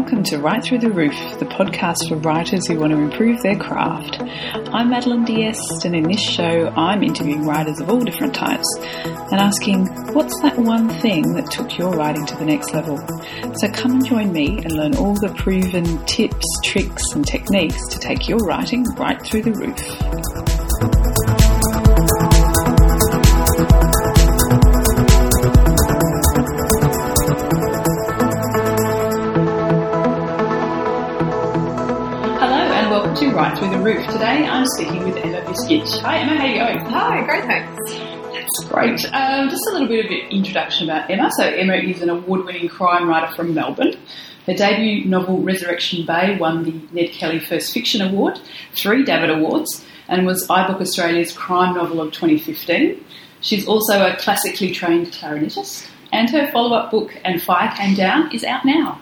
welcome to Right Through the Roof, the podcast for writers who want to improve their craft. I'm Madeline D'Este, and in this show, I'm interviewing writers of all different types and asking, what's that one thing that took your writing to the next level? So come and join me and learn all the proven tips, tricks, and techniques to take your writing right through the roof. Today I'm speaking with Emma Viskic. Hi Emma, how are you going? Hi, great, thanks. That's great. Um, just a little bit of an introduction about Emma. So Emma is an award-winning crime writer from Melbourne. Her debut novel Resurrection Bay won the Ned Kelly First Fiction Award, three Davitt Awards, and was iBook Australia's crime novel of 2015. She's also a classically trained clarinetist, and her follow-up book And Fire Came Down is out now.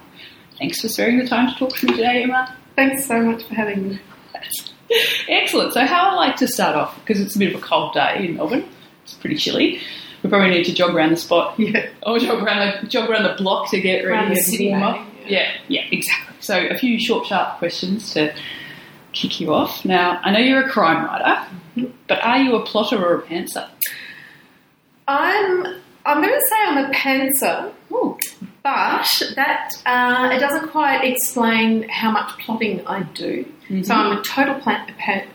Thanks for sparing the time to talk to me today, Emma. Thanks so much for having me. Excellent. So, how I like to start off, because it's a bit of a cold day in Melbourne, it's pretty chilly. We probably need to jog around the spot. Yeah. Or jog around the, jog around the block to get ready and warm up. maybe, Yeah, yeah, exactly. So, a few short, sharp questions to kick you off. Now, I know you're a crime writer, but are you a plotter or a pantser? I'm I'm going to say I'm a pantser, but that uh, it doesn't quite explain how much plotting I do. So I'm a total plant, pa-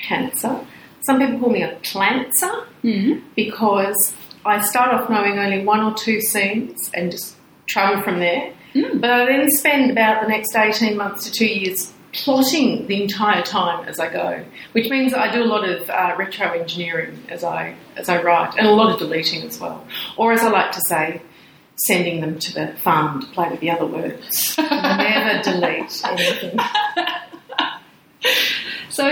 pantser. Some people call me a plantser Mm-hmm. because I start off knowing only one or two scenes and just travel from there. Mm. But I then spend about the next 18 months to two years plotting the entire time as I go, which means I do a lot of uh, retro engineering as I, as I write and a lot of deleting as well. Or as I like to say, sending them to the farm to play with the other words. Never delete anything. So,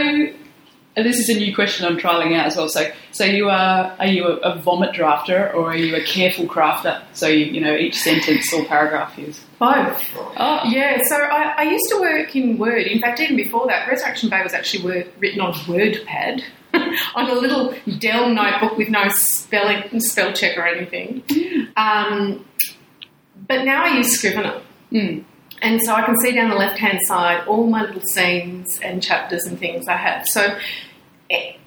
this is a new question I'm trialing out as well. So, so you are are you a, a vomit drafter or are you a careful crafter? So you, you know each sentence or paragraph is. Both. Oh, Yeah, so I, I used to work in Word. In fact, even before that, Resurrection Bay was actually word, written on WordPad on a little Dell notebook with no spelling spell check or anything. Um, but now I use Scrivener. Mm. And so I can see down the left hand side all my little scenes and chapters and things I have. So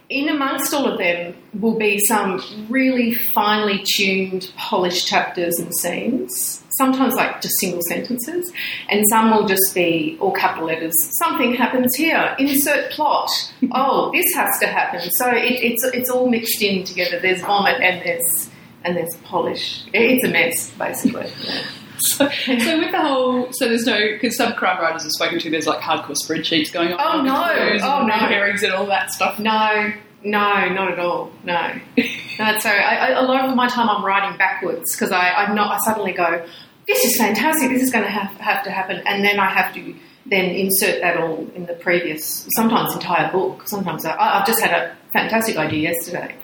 in amongst all of them will be some really finely tuned, polished chapters and scenes. Sometimes like just single sentences, and some will just be all capital letters. Something happens here. Insert plot. Oh, this has to happen. So it, it's it's all mixed in together. There's vomit and there's and there's polish. It's a mess, basically. Yeah. So, so with the whole, so there's no because some crime writers I've spoken to, there's like hardcore spreadsheets going on. Oh, no. Oh, no. red herrings and all that stuff. No, no, not at all. No, no. So I, I, a lot of my time I'm writing backwards because I, I'm not. I suddenly go, "This is fantastic. This is going to have, have to happen," and then I have to then insert that all in the previous, sometimes entire book. Sometimes I, I've just had a fantastic idea yesterday,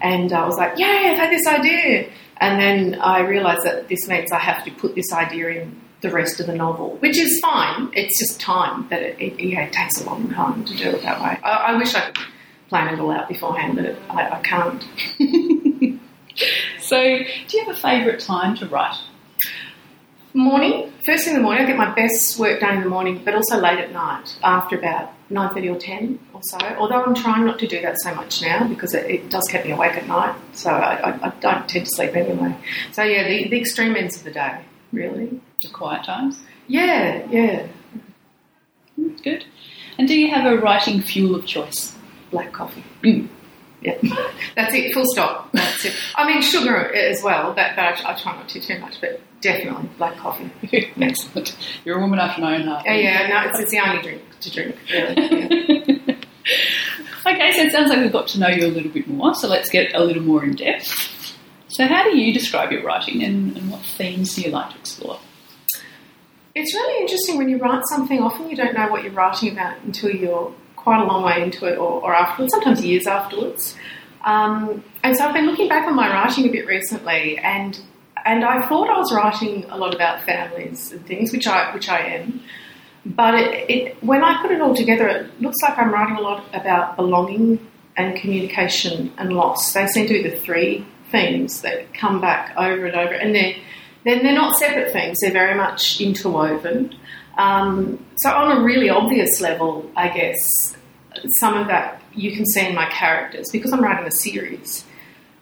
and uh, I was like, yeah, I've had this idea," and then I realised that this means I have to put this idea in the rest of the novel, which is fine. It's just time that it, it, yeah, it takes a long time to do it that way. I, I wish I could plan it all out beforehand, but I, I can't. So, do you have a favourite time to write? Morning, first thing in the morning, I get my best work done in the morning, but also late at night after about nine thirty or ten or so. Although I'm trying not to do that so much now because it, it does keep me awake at night, so I, I, I don't tend to sleep anyway. So yeah, the, the extreme ends of the day, really. The quiet times. Yeah, yeah. Good. And do you have a writing fuel of choice? Black coffee. Mm. Yeah, that's it. Full stop. That's it. I mean, sugar as well, but, but I, I try not to too much. But definitely black coffee. Excellent. You're a woman after my own heart. Yeah, yeah. No, it's, it's the only drink to drink. Really. Yeah. Okay, so it sounds like we've got to know you a little bit more, so let's get a little more in depth. So, how do you describe your writing and, and what themes do you like to explore? It's really interesting when you write something. Often you don't know what you're writing about until you're quite a long way into it, or, or afterwards. Sometimes years afterwards. Um, and so I've been looking back on my writing a bit recently, and and I thought I was writing a lot about families and things, which I which I am. But it, it, when I put it all together, it looks like I'm writing a lot about belonging and communication and loss. They seem to be the three themes that come back over and over, and they're then they're not separate things. They're very much interwoven. Um, so, on a really obvious level, I guess, some of that you can see in my characters because I'm writing a series.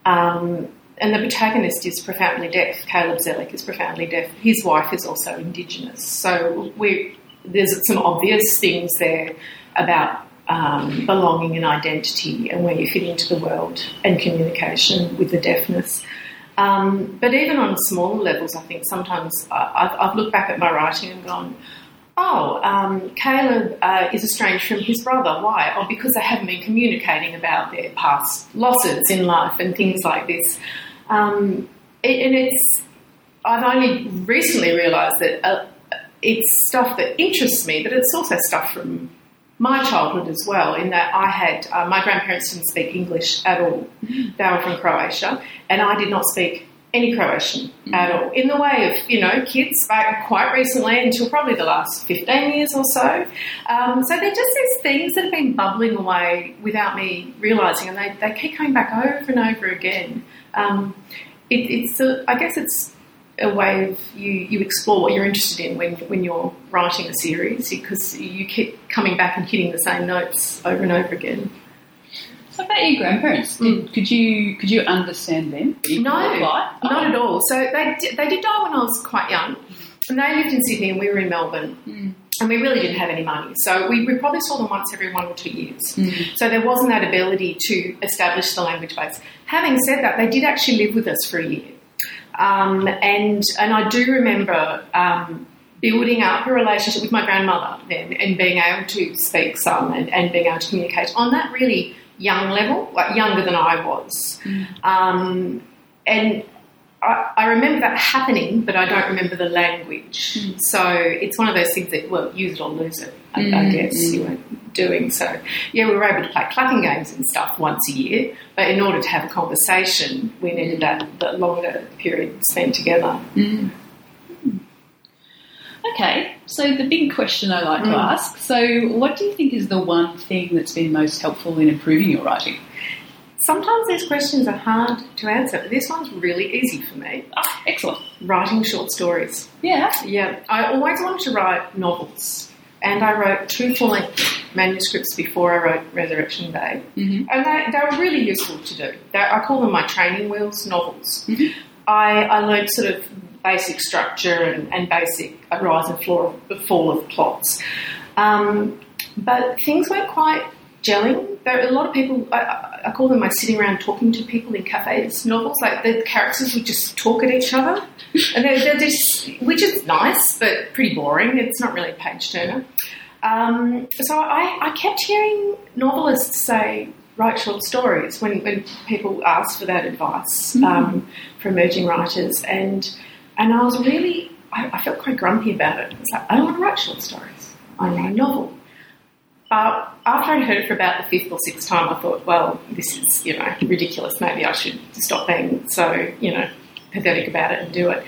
Um, and the protagonist is profoundly deaf. Caleb Zelic is profoundly deaf. His wife is also Indigenous. So we, there's some obvious things there about um, belonging and identity and where you fit into the world and communication with the deafness. Um, but even on smaller levels, I think sometimes I, I've, looked back at my writing and gone, oh, um, Caleb uh, is estranged from his brother. Why? Oh, because they haven't been communicating about their past losses in life and things like this. Um, it, and it's, I've only recently realised that uh, it's stuff that interests me, but it's also stuff from my childhood as well, in that I had, uh, my grandparents didn't speak English at all. They were from Croatia, and I did not speak any Croatian mm-hmm. at all. In the way of, you know, kids back quite recently until probably the last 15 years or so. Um, so they're just these things that have been bubbling away without me realising, and they, they keep coming back over and over again. Um, it, it's, a, I guess it's a way of you, you explore what you're interested in when, when you're writing a series because you keep coming back and hitting the same notes over and over again. About your grandparents, did, mm. could you could you understand them? You no, not oh. at all. So they they did die when I was quite young, and they lived in Sydney and we were in Melbourne. Mm. And we really didn't have any money. So we, we probably saw them once every one or two years. Mm. So there wasn't that ability to establish the language base. Having said that, they did actually live with us for a year. Um, and, and I do remember um, building up a relationship with my grandmother then and being able to speak some and, and being able to communicate on that really young level, like younger than I was. Mm. Um, and I, I, remember that happening, but I don't remember the language. Mm. So it's one of those things that, well, use it or lose it, I, mm. I guess you weren't doing. So, yeah, we were able to play clapping games and stuff once a year, but in order to have a conversation, we needed that, that longer period spent together. Okay, so the big question I like mm. to ask so, what do you think is the one thing that's been most helpful in improving your writing? Sometimes these questions are hard to answer, but this one's really easy for me. Ah, excellent. Writing short stories. Yeah. Yeah. I always wanted to write novels, and I wrote two full length manuscripts before I wrote Resurrection Bay, mm-hmm. and they, they, were really useful to do. They, I call them my training wheels novels. Mm-hmm. I, I learned sort of basic structure and, and basic rise and fall of, fall of plots. Um, but things weren't quite gelling. There are a lot of people, I, I, call them my sitting around talking to people in cafes novels. Like the characters would just talk at each other, and they're, they're just, which is nice, but pretty boring. It's not really a page turner. Um, so I, I kept hearing novelists say, write short stories when, when people ask for that advice mm-hmm. um, for emerging writers. And and I was really, I, I felt quite grumpy about it. I was like, I don't want to write short stories. I want a novel. But after I heard it for about the fifth or sixth time, I thought, well, this is, you know, ridiculous. Maybe I should stop being so, you know, pathetic about it and do it.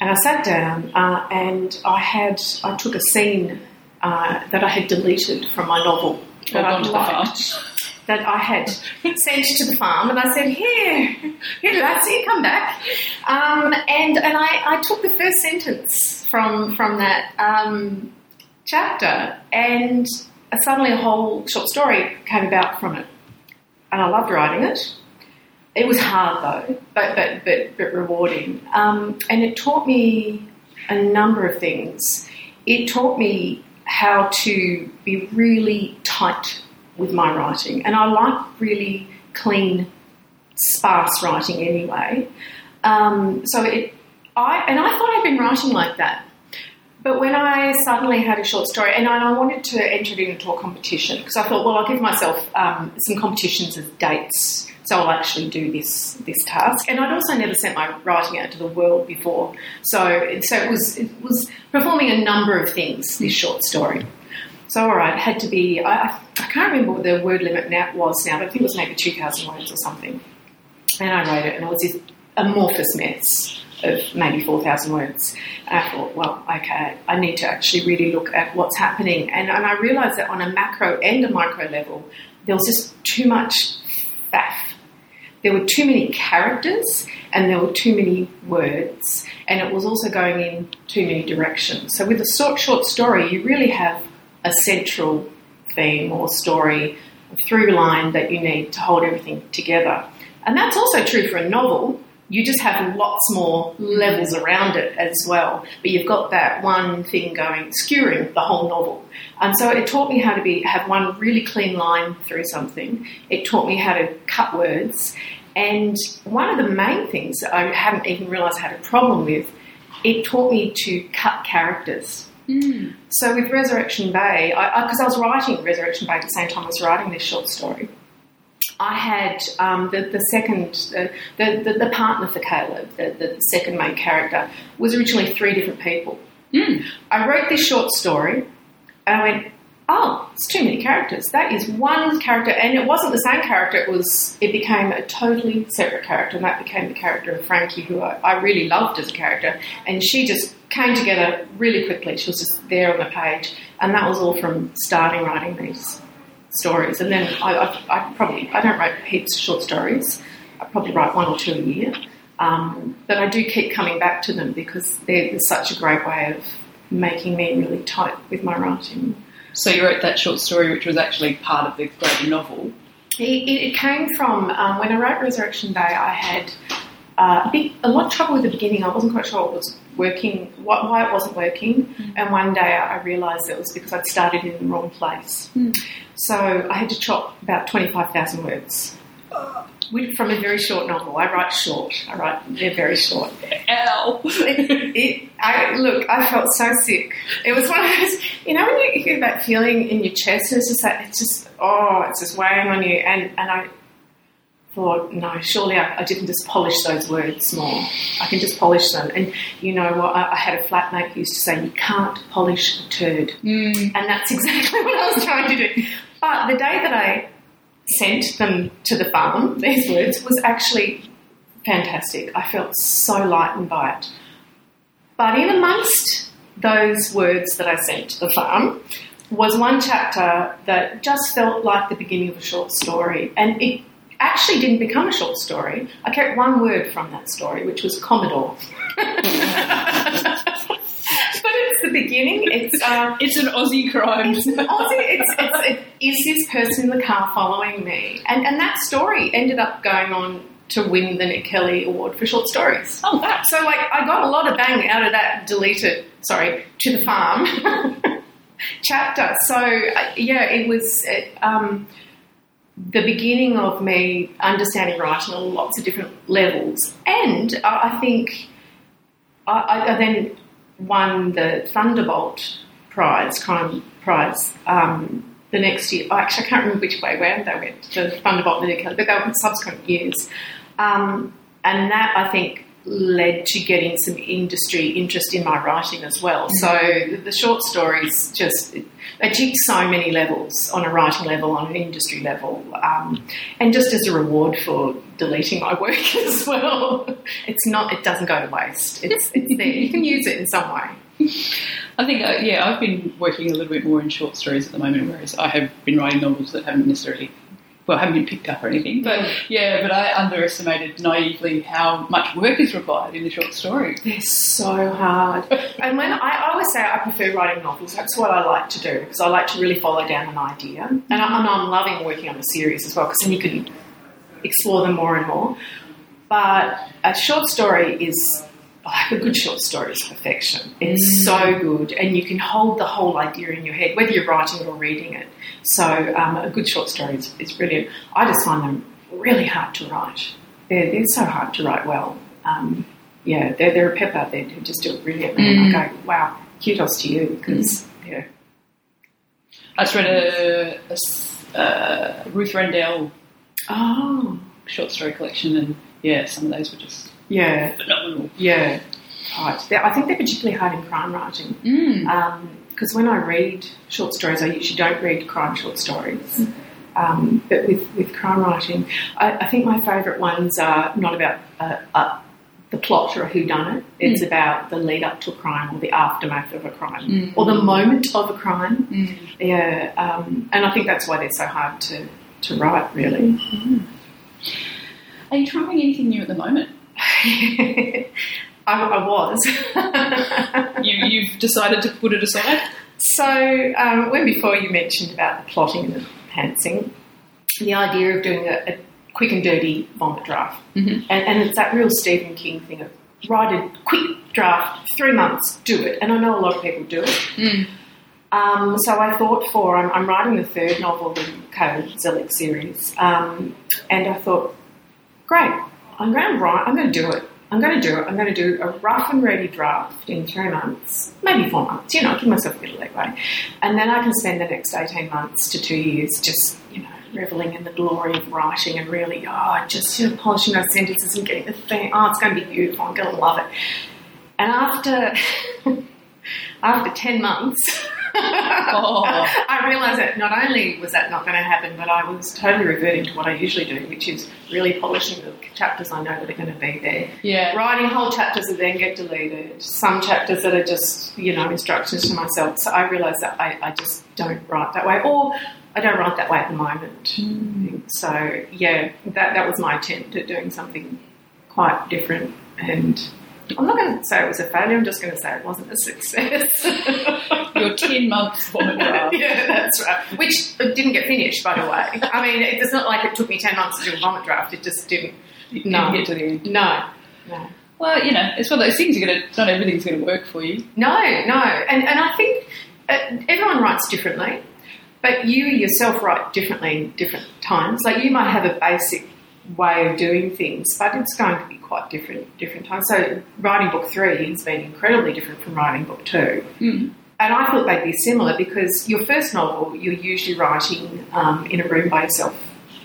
And I sat down uh, and I had, I took a scene uh, that I had deleted from my novel that I liked that I had sent to the farm, and I said, "Here, here, Lassie, come back." Um, and and I, I, took the first sentence from from that um, chapter, and suddenly a whole short story came about from it, and I loved writing it. It was hard though, but but but, but rewarding, um, and it taught me a number of things. It taught me how to be really tight with my writing, and I like really clean, sparse writing anyway. Um, so it, I and I thought I'd been writing like that, but when I suddenly had a short story, and I wanted to enter it into a competition because I thought, well, I'll give myself um, some competitions as dates, so I'll actually do this this task. And I'd also never sent my writing out to the world before, so so it was it was performing a number of things. This short story. So, all right, it had to be, I, I can't remember what the word limit now was now, but I think it was maybe 2,000 words or something. And I wrote it, and it was this amorphous mess of maybe 4,000 words. And I thought, well, okay, I need to actually really look at what's happening. And, and I realised that on a macro and a micro level, there was just too much faff. there were too many characters and there were too many words, and it was also going in too many directions. So with a short, short story, you really have a central theme or story, through line that you need to hold everything together. And that's also true for a novel. You just have lots more levels around it as well, but you've got that one thing going, skewering the whole novel. And so it taught me how to be have one really clean line through something. It taught me how to cut words, and one of the main things that I hadn't even realised I had a problem with, it taught me to cut characters. Mm. So with Resurrection Bay, because I, I, I, was writing Resurrection Bay at the same time I was writing this short story, I had um, the, the second, uh, the, the, the, partner for Caleb, the, the second main character, was originally three different people. Mm. I wrote this short story and I went, oh, it's too many characters. That is one character, and it wasn't the same character. It was. It became a totally separate character, and that became the character of Frankie, who I, I really loved as a character. And she just came together really quickly. She was just there on the page, and that was all from starting writing these stories. And then I, I, I probably I don't write heaps of short stories. I probably write one or two a year. Um, but I do keep coming back to them because they're, they're such a great way of making me really tight with my writing. So you wrote that short story, which was actually part of the greater novel. It, it came from um, when I wrote Resurrection Bay. I had uh, a, big, a lot of trouble with the beginning. I wasn't quite sure what was working, what, why it wasn't working. Mm. And one day I realised it was because I'd started in the wrong place. Mm. So I had to chop about twenty five thousand words. Uh, from a very short novel. I write short. I write they're very short. Ow! it, it, I look. I felt so sick. It was one of those. You know when you get that feeling in your chest, and it's just like it's just oh, it's just weighing on you. And and I thought, no, surely I, I didn't just polish those words more. I can just polish them. And you know what? I, I had a flatmate who used to say, you can't polish a turd, mm. and that's exactly what I was trying to do. But the day that I sent them to the farm, these words, was actually fantastic. I felt so lightened by it. But in amongst those words that I sent to the farm was one chapter that just felt like the beginning of a short story. And it actually didn't become a short story. I kept one word from that story, which was Commodore. the beginning. It's uh, it's an Aussie crime. It's Aussie. It's, it's, it, is this person in the car following me? And and that story ended up going on to win the Ned Kelly Award for short stories. Oh wow! So like I got a lot of bang out of that deleted. Sorry, to the farm chapter. So uh, yeah, it was. It, um, the beginning of me understanding writing on lots of different levels. And I think I, I then won the Thunderbolt Prize, crime prize, um, the next year. Oh, actually, I can't remember which way around they went, the Thunderbolt and the but they were subsequent years. Um, and that, I think, led to getting some industry interest in my writing as well. So the short stories just they tick so many levels on a writing level, on an industry level, um, and just as a reward for deleting my work as well. It's not it doesn't go to waste. It's it's there. You can use it in some way. I think, uh, yeah, I've been working a little bit more in short stories at the moment, whereas I have been writing novels that haven't necessarily well, haven't been picked up or anything, but mm. yeah, but I underestimated naively how much work is required in the short story. They're so hard. and when I, I, always say I prefer writing novels, that's what I like to do because I like to really follow down an idea, and, I, and I'm loving working on a series as well because then you can explore them more and more. But a short story is like a good short story is perfection. It's mm. so good, and you can hold the whole idea in your head, whether you're writing it or reading it. So um, a good short story is, is, brilliant. I just find them really hard to write. They're, they're so hard to write well. Um, yeah, they're, they're a pepper. They just do it brilliantly. Mm. And I go, wow, kudos to you because, mm. yeah. I just read a, a uh, Ruth Rendell oh. short story collection, and yeah, some of those were just yeah phenomenal. Yeah, right. They're, I think they're particularly hard in crime writing. Mm. Um, because when I read short stories, I usually don't read crime short stories. Um, but with, with crime writing, I, I think my favourite ones are not about uh, uh, the plot or a whodunit. It's mm. about the lead up to a crime or the aftermath of a crime mm. or the moment of a crime. Mm. Yeah, um, and I think that's why they're so hard to, to write, really. Are you trying anything new at the moment? I, I was. You, you've decided to put it aside? So, um, when before you mentioned about the plotting and the pantsing, the idea of doing a, a quick and dirty vomit draft. Mhm. And, and it's that real Stephen King thing of write a quick draft, three months, do it. And I know a lot of people do it. Mm. Um, so I thought for, I'm, I'm writing the third novel in the Code Zelic series, um, and I thought, great, I'm going to write, I'm going to do it. I'm going to do it. I'm going to do a rough and ready draft in three months, maybe four months, you know, give myself a bit of leeway. And then I can spend the next 18 months to two years just, you know, reveling in the glory of writing and really, oh, just you know, polishing those sentences and getting the thing, oh, it's going to be beautiful, I'm going to love it. And after, after 10 months, Oh. I realised that not only was that not going to happen, but I was totally reverting to what I usually do, which is really polishing the chapters I know that are going to be there. Yeah. Writing whole chapters that then get deleted, some chapters that are just, you know, instructions to myself. So I realised that I, I just don't write that way, or I don't write that way at the moment. Mm. So, yeah, that, that was my attempt at doing something quite different. And I'm not going to say it was a failure, I'm just going to say it wasn't a success. Your 10 months vomit draft. yeah, that's right. Which didn't get finished, by the way. I mean, it's not like it took me 10 months to do a vomit draft, it just didn't. No. get to the end. No. No. Well, you know, it's one of those things you're to, not everything's going to work for you. No, no. And, and I think uh, everyone writes differently, but you yourself write differently in different times. Like you might have a basic way of doing things, but it's going to be quite different different times. So writing book three has been incredibly different from writing book two. Mm. And I thought they'd be similar because your first novel, you're usually writing um, in a room by yourself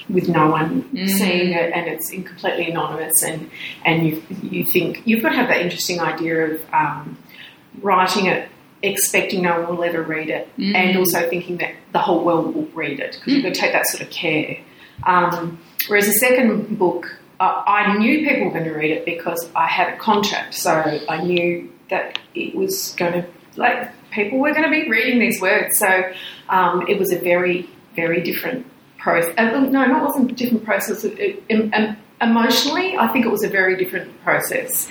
with no one Mm. seeing it, and it's completely anonymous. And and you you think you've got to have that interesting idea of um, writing it, expecting no one will ever read it, Mm. and also thinking that the whole world will read it because you've got to take that sort of care. Um, whereas the second book, uh, I knew people were going to read it because I had a contract, so I knew that it was going to like people were going to be reading these words. So um, it was a very very different process. Uh, no, no, it wasn't a different process. It, it, em- emotionally, I think it was a very different process.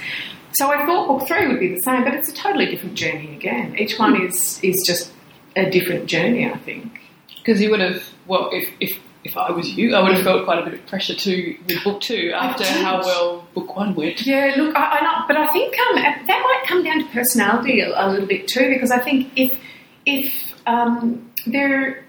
So I thought book three would be the same, but it's a totally different journey again. Each one is is just a different journey. I think. Because you would have, well, if, if, if I was you, I would have felt quite a bit of pressure to with book two after how well book one went. Yeah, look, I, I know, but I think um, that might come down to personality a, a little bit too, because I think if if um, there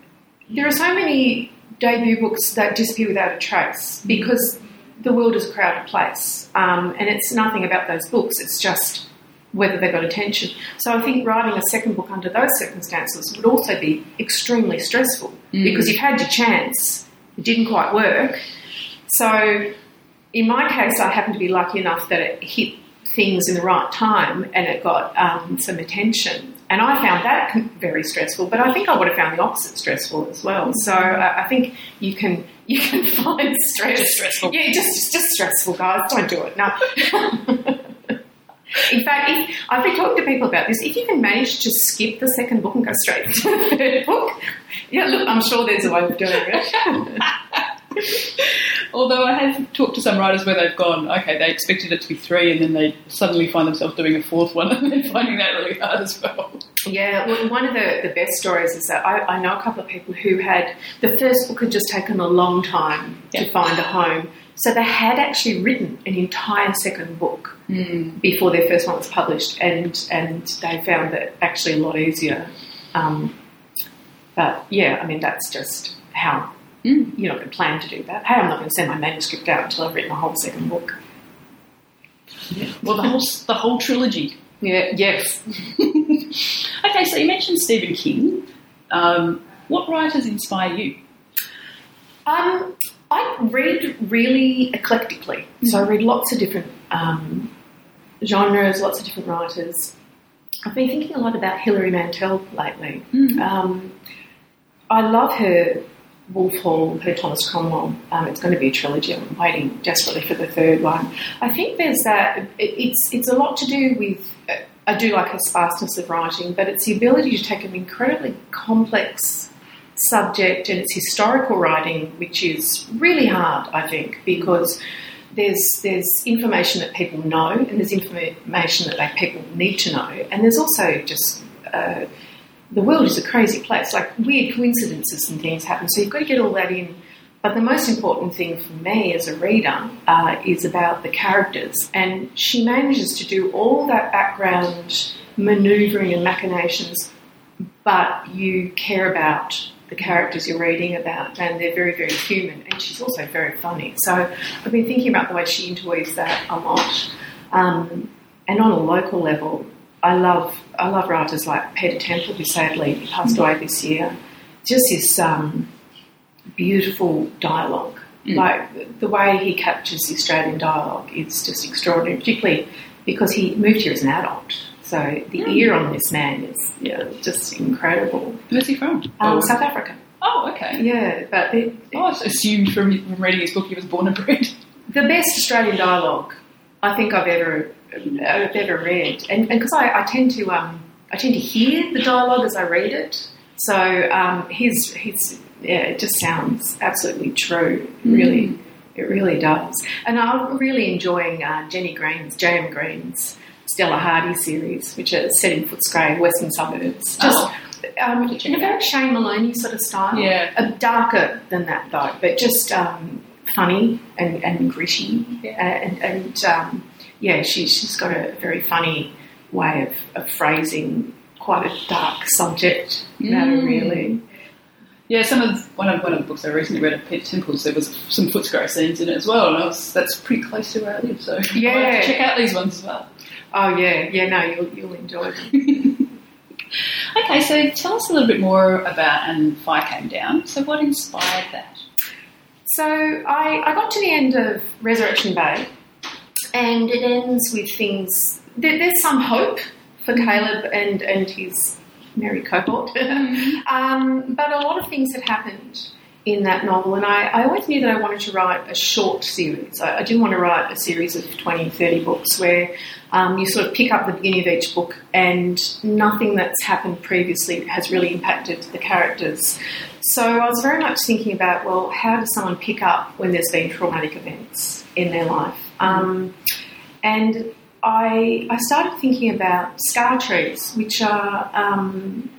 there are so many debut books that disappear without a trace because the world is a crowded place, um, and it's nothing about those books. It's just whether they got attention. So I think writing a second book under those circumstances would also be extremely stressful Mm. because you've had your chance, it didn't quite work. So in my case, I happened to be lucky enough that it hit things in the right time and it got um, some attention. And I found that very stressful, but I think I would have found the opposite stressful as well. So I I think you can you can find stress Just stressful. Yeah, just just, just stressful, guys. Don't do it. No. In fact, if, I've been talking to people about this. If you can manage to skip the second book and go straight to the third book, yeah, look, I'm sure there's a way of doing it. Although I have talked to some writers where they've gone, okay, they expected it to be three, and then they suddenly find themselves doing a fourth one, and then finding that really hard as well. Yeah, well, one of the, the best stories is that I, I know a couple of people who had the first book had just taken a long time to find a home. So they had actually written an entire second book Mm. before their first one was published, and and they found that actually a lot easier. Um, but yeah, I mean that's just how Mm. you're not going to plan to do that. Hey, I'm not going to send my manuscript out until I've written a whole second book. Well, the whole the whole trilogy. Yeah. Yes. Okay, so you mentioned Stephen King. Um, what writers inspire you? Um, I read really eclectically, so I read lots of different um, genres, lots of different writers. I've been thinking a lot about Hilary Mantel lately. Mhm. Um, I love her Wolf Hall, her Thomas Cromwell. Um, it's going to be a trilogy. I'm waiting desperately for the third one. I think there's that. It, it's it's a lot to do with. Uh, I do like her sparseness of writing, but it's the ability to take an incredibly complex subject and it's historical writing, which is really hard, I think, because there's there's information that people know, and there's information that people need to know, and there's also just uh, the world is a crazy place. Like weird coincidences and things happen, so you've got to get all that in. But the most important thing for me as a reader uh, is about the characters, and she manages to do all that background manoeuvring and machinations, but you care about the characters you're reading about, and they're very, very human. And she's also very funny. So I've been thinking about the way she interweaves that a lot. Um, and on a local level, I love I love writers like Peter Temple, who sadly passed away this year. Just this um, beautiful dialogue, mm. like the way he captures the Australian dialogue, is just extraordinary. Particularly because he moved here as an adult, so the mm. ear on this man is yeah, just incredible. Where's he from? Um, South Africa. Oh, okay. Yeah, but it, oh, I assumed from, from reading his book he was born and bred. The best Australian dialogue I think I've ever I've ever read, and because I, I, tend to um, I tend to hear the dialogue as I read it, so um, his his yeah, it just sounds absolutely true. Really, mm. it really does. And I'm really enjoying uh, Jenny Green's J.M. Green's Stella Hardy series, which are set in Footscray, western suburbs. Just oh. um, in a very Shane Maloney sort of style. Yeah, uh, darker than that though, but just um, funny and, and gritty, yeah. and, and um, yeah, she, she's got a very funny way of, of phrasing quite a dark subject matter, mm. really. Yeah, some of one of one of the books I recently read of Pete Temple's, there was some Footscray scenes in it as well, and was, that's pretty close to where I live. So yeah, check out these ones as well. Oh yeah, yeah, no, you'll you'll enjoy them. okay, so tell us a little bit more about And Fire Came Down. So what inspired that? So I, I got to the end of Resurrection Bay, and it ends with things. There, there's some hope for Caleb and and his merry cohort. Mm-hmm. um, but a lot of things had happened in that novel, and I, I, always knew that I wanted to write a short series. I, I, didn't want to write a series of 20, 30 books where um, you sort of pick up the beginning of each book and nothing that's happened previously has really impacted the characters. So I was very much thinking about, well, how does someone pick up when there's been traumatic events in their life? Um, and I, I started thinking about scar trees, which are um,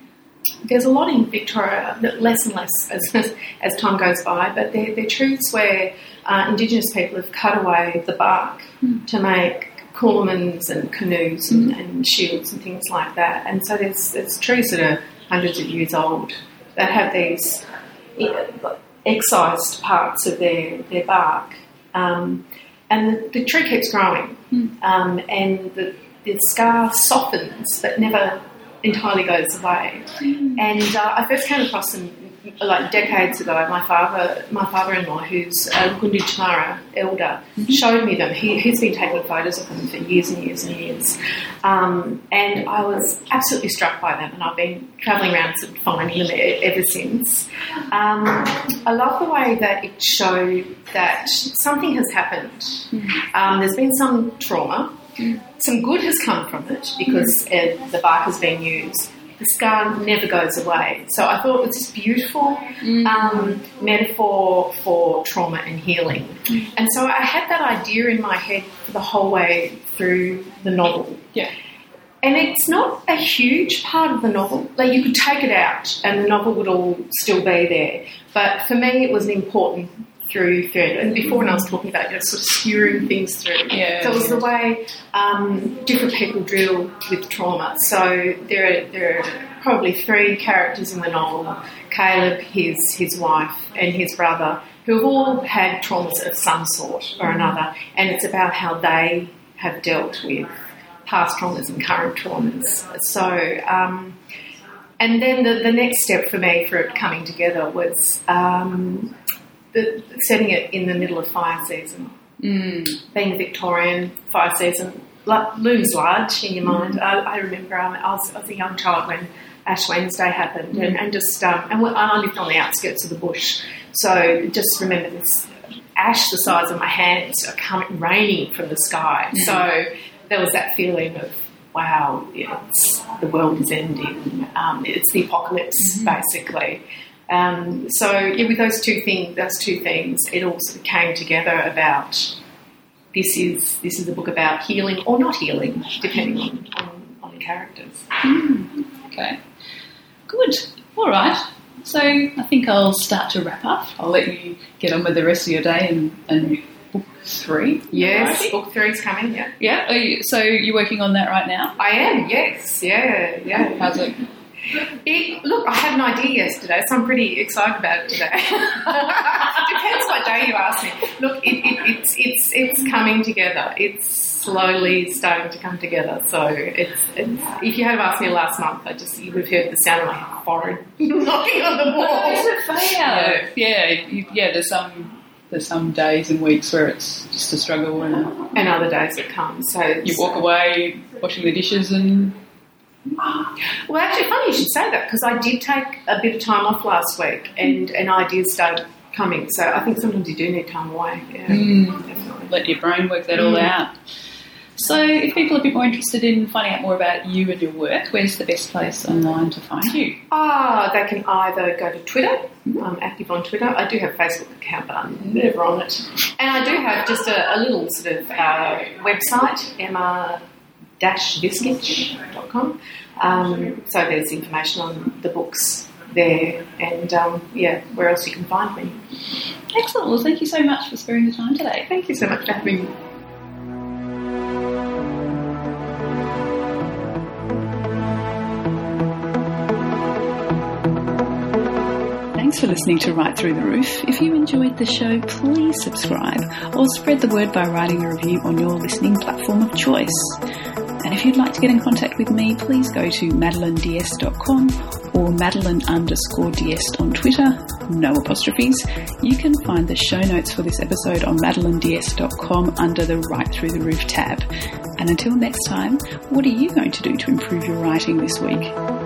there's a lot in Victoria, less and less as, as time goes by, but they're, they're trees where uh, Indigenous people have cut away the bark mm. to make coolamans and canoes and, mm. and, shields and things like that. And so there's, there's trees that are hundreds of years old that have these excised parts of their, their bark. Um, and the, the, tree keeps growing, mm. um, and the, the scar softens but never entirely goes away. Mm. And uh, I first came across them like decades ago. My father, my father-in-law, who's a Gunditjmara elder, mm-hmm. showed me them. He, has been taking photos of them for years and years and years. Um, and I was absolutely struck by them, and I've been travelling around to finding them ever since. Um, I love the way that it showed that something has happened. Mm-hmm. Um, there's been some trauma some good has come from it because uh, the bark has been used. The scar never goes away. So I thought it was this beautiful mm. um, metaphor for trauma and healing. Mm. And so I had that idea in my head for the whole way through the novel. Yeah. And it's not a huge part of the novel. Like you could take it out and the novel would all still be there. But for me, it was an important through thread. And before, when I was talking about you know, sort of skewering things through, yeah, so it was the way um, different people deal with trauma. So there are there are probably three characters in the novel: Caleb, his his wife, and his brother, who have all had traumas of some sort or another, and it's about how they have dealt with past traumas and current traumas. So. Um, and then the, the next step for me for it coming together was um, the, setting it in the middle of fire season. Mm. Being a Victorian fire season looms large in your mind. Mm. I, I, remember um, I, was, I, was, a young child when Ash Wednesday happened, mm. and, and, just um, and I lived on the outskirts of the bush, so just remember this ash the size of my hands are coming raining from the sky. Mm. So there was that feeling of wow, it's, the world is ending. Um, it's the apocalypse, mm-hmm. basically. Um, so yeah, with those two things, those two things, it all sort of came together about this is this is a book about healing or not healing, depending on, on, on the characters. Okay. Good. All right. So I think I'll start to wrap up. I'll let you get on with the rest of your day and, and book three. Yes, Alrighty. book three's coming. Yeah, Yeah. Are you, so you're working on that right now? I am. Yes, yeah, yeah. How's it? It, look, I had an idea yesterday, so I'm pretty excited about it today. Depends what day you ask me. Look, it, it, it's it's it's coming together. It's slowly starting to come together. So it's, it's if you had asked me last month, I just you would have heard the sound of my forehead knocking on the wall. Is it funny how? Yeah. Yeah. There's some there's some days and weeks where it's just a struggle, and And other days it comes. So you walk away washing the dishes and Well, actually, funny you should say that because I did take a bit of time off last week, and and ideas started coming. So I think sometimes you do need time away. Yeah, Mm. let your brain work that all Mm. out. So, if people are a bit more interested in finding out more about you and your work, where's the best place online to find you? Ah, they can either go to Twitter. I'm active on Twitter. I do have a Facebook account, but I'm never on it. And I do have just a, a little sort of uh, website, emma-viskic.com. Um, so there's information on the books there, and um, yeah, where else you can find me. Excellent. Well, thank you so much for sparing the time today. Thank you so much for having me. Thanks for listening to Right Through the Roof. If you enjoyed the show, please subscribe or spread the word by writing a review on your listening platform of choice. And if you'd like to get in contact with me, please go to madelineds.com or madeline underscore on Twitter, no apostrophes. You can find the show notes for this episode on madelineds.com under the Right Through the Roof tab. And until next time, what are you going to do to improve your writing this week?